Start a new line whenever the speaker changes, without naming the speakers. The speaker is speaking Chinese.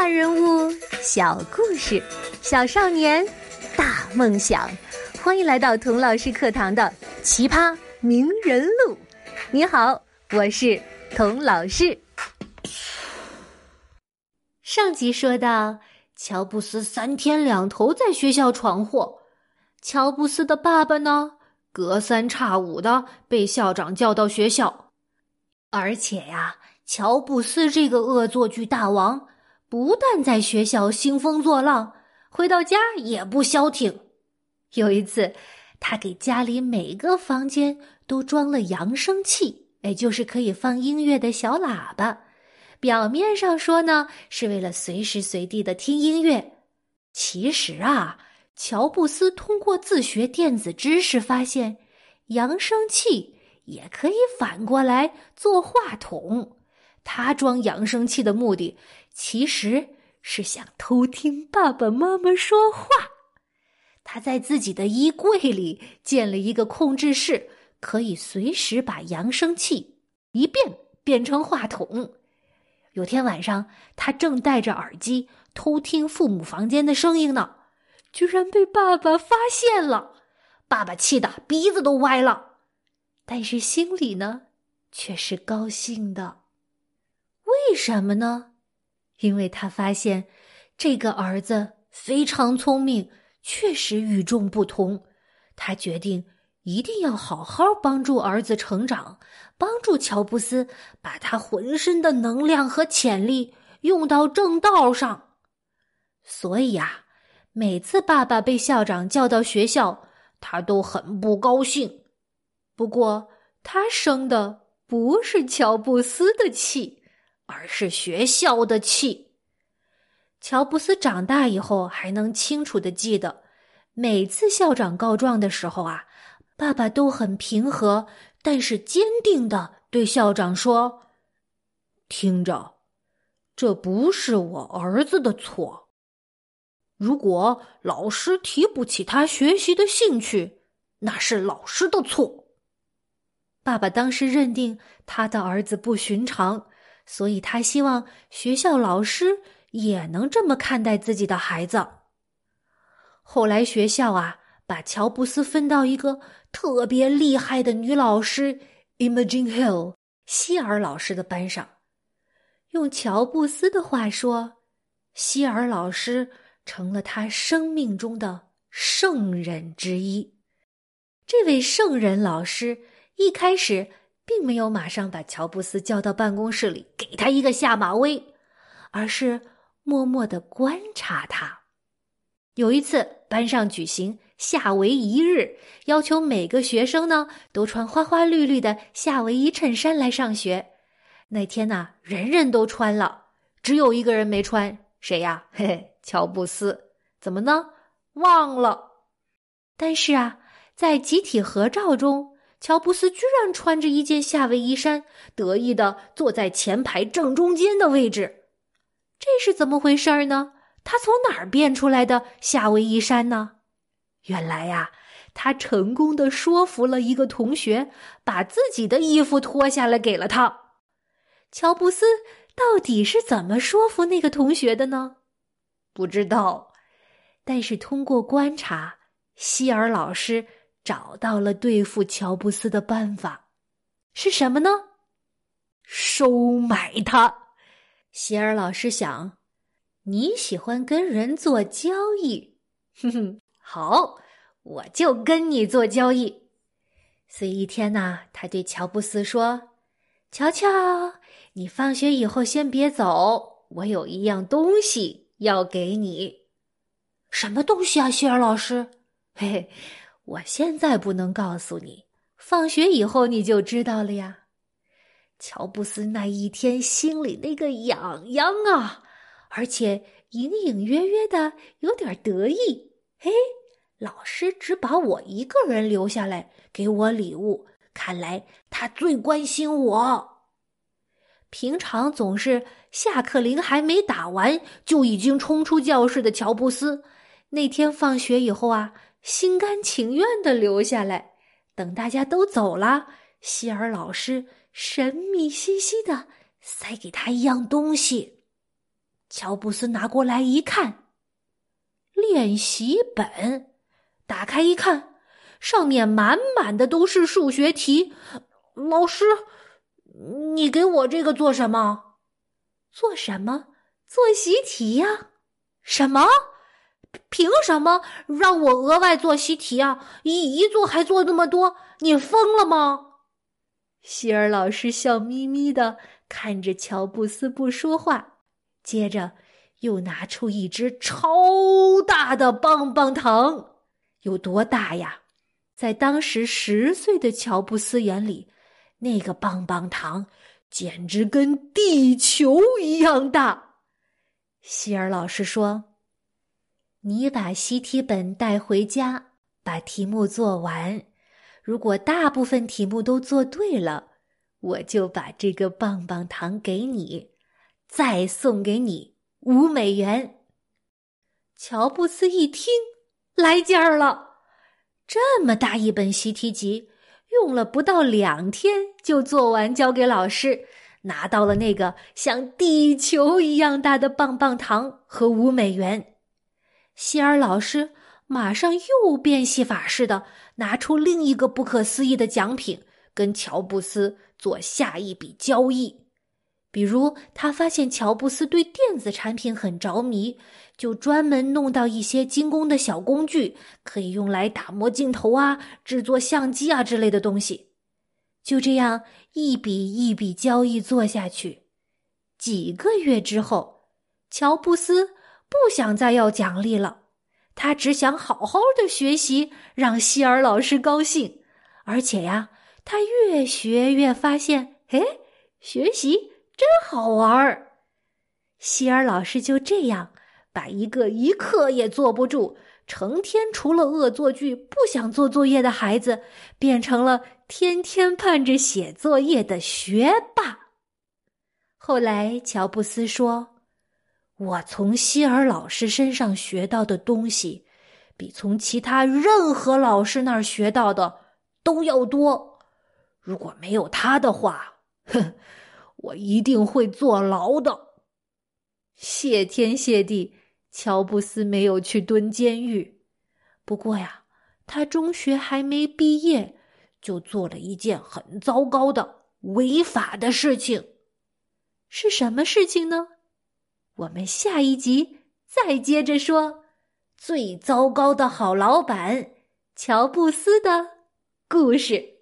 大人物，小故事，小少年，大梦想。欢迎来到童老师课堂的《奇葩名人录》。你好，我是童老师。上集说到，乔布斯三天两头在学校闯祸。乔布斯的爸爸呢，隔三差五的被校长叫到学校，而且呀，乔布斯这个恶作剧大王。不但在学校兴风作浪，回到家也不消停。有一次，他给家里每个房间都装了扬声器，也就是可以放音乐的小喇叭。表面上说呢，是为了随时随地的听音乐。其实啊，乔布斯通过自学电子知识发现，扬声器也可以反过来做话筒。他装扬声器的目的。其实是想偷听爸爸妈妈说话。他在自己的衣柜里建了一个控制室，可以随时把扬声器一变变成话筒。有天晚上，他正戴着耳机偷听父母房间的声音呢，居然被爸爸发现了。爸爸气得鼻子都歪了，但是心里呢却是高兴的。什么呢？因为他发现，这个儿子非常聪明，确实与众不同。他决定一定要好好帮助儿子成长，帮助乔布斯把他浑身的能量和潜力用到正道上。所以呀，每次爸爸被校长叫到学校，他都很不高兴。不过，他生的不是乔布斯的气。而是学校的气。乔布斯长大以后还能清楚的记得，每次校长告状的时候啊，爸爸都很平和，但是坚定的对校长说：“听着，这不是我儿子的错。如果老师提不起他学习的兴趣，那是老师的错。”爸爸当时认定他的儿子不寻常。所以他希望学校老师也能这么看待自己的孩子。后来学校啊，把乔布斯分到一个特别厉害的女老师 Imogene Hill 希尔老师的班上。用乔布斯的话说，希尔老师成了他生命中的圣人之一。这位圣人老师一开始。并没有马上把乔布斯叫到办公室里给他一个下马威，而是默默的观察他。有一次，班上举行夏威夷日，要求每个学生呢都穿花花绿绿的夏威夷衬衫来上学。那天呢，人人都穿了，只有一个人没穿，谁呀？嘿 嘿，乔布斯。怎么呢？忘了。但是啊，在集体合照中。乔布斯居然穿着一件夏威夷衫，得意的坐在前排正中间的位置，这是怎么回事呢？他从哪儿变出来的夏威夷衫呢？原来呀，他成功的说服了一个同学，把自己的衣服脱下来给了他。乔布斯到底是怎么说服那个同学的呢？不知道，但是通过观察，希尔老师。找到了对付乔布斯的办法，是什么呢？收买他。希尔老师想，你喜欢跟人做交易，哼哼，好，我就跟你做交易。所以一天呢，他对乔布斯说：“乔乔，你放学以后先别走，我有一样东西要给你。什么东西啊，希尔老师？嘿嘿。”我现在不能告诉你，放学以后你就知道了呀。乔布斯那一天心里那个痒痒啊，而且隐隐约约的有点得意。嘿，老师只把我一个人留下来给我礼物，看来他最关心我。平常总是下课铃还没打完就已经冲出教室的乔布斯，那天放学以后啊。心甘情愿的留下来，等大家都走了，希尔老师神秘兮兮的塞给他一样东西。乔布斯拿过来一看，练习本，打开一看，上面满满的都是数学题。老师，你给我这个做什么？做什么？做习题呀？什么？凭什么让我额外做习题啊？一一做还做那么多，你疯了吗？希尔老师笑眯眯的看着乔布斯不说话，接着又拿出一只超大的棒棒糖，有多大呀？在当时十岁的乔布斯眼里，那个棒棒糖简直跟地球一样大。希尔老师说。你把习题本带回家，把题目做完。如果大部分题目都做对了，我就把这个棒棒糖给你，再送给你五美元。乔布斯一听，来劲儿了，这么大一本习题集，用了不到两天就做完，交给老师，拿到了那个像地球一样大的棒棒糖和五美元。希尔老师马上又变戏法似的拿出另一个不可思议的奖品，跟乔布斯做下一笔交易。比如，他发现乔布斯对电子产品很着迷，就专门弄到一些精工的小工具，可以用来打磨镜头啊、制作相机啊之类的东西。就这样一笔一笔交易做下去，几个月之后，乔布斯。不想再要奖励了，他只想好好的学习，让希尔老师高兴。而且呀，他越学越发现，哎，学习真好玩儿。希尔老师就这样把一个一刻也坐不住、成天除了恶作剧不想做作业的孩子，变成了天天盼着写作业的学霸。后来，乔布斯说。我从希尔老师身上学到的东西，比从其他任何老师那儿学到的都要多。如果没有他的话，哼，我一定会坐牢的。谢天谢地，乔布斯没有去蹲监狱。不过呀，他中学还没毕业，就做了一件很糟糕的违法的事情。是什么事情呢？我们下一集再接着说最糟糕的好老板乔布斯的故事。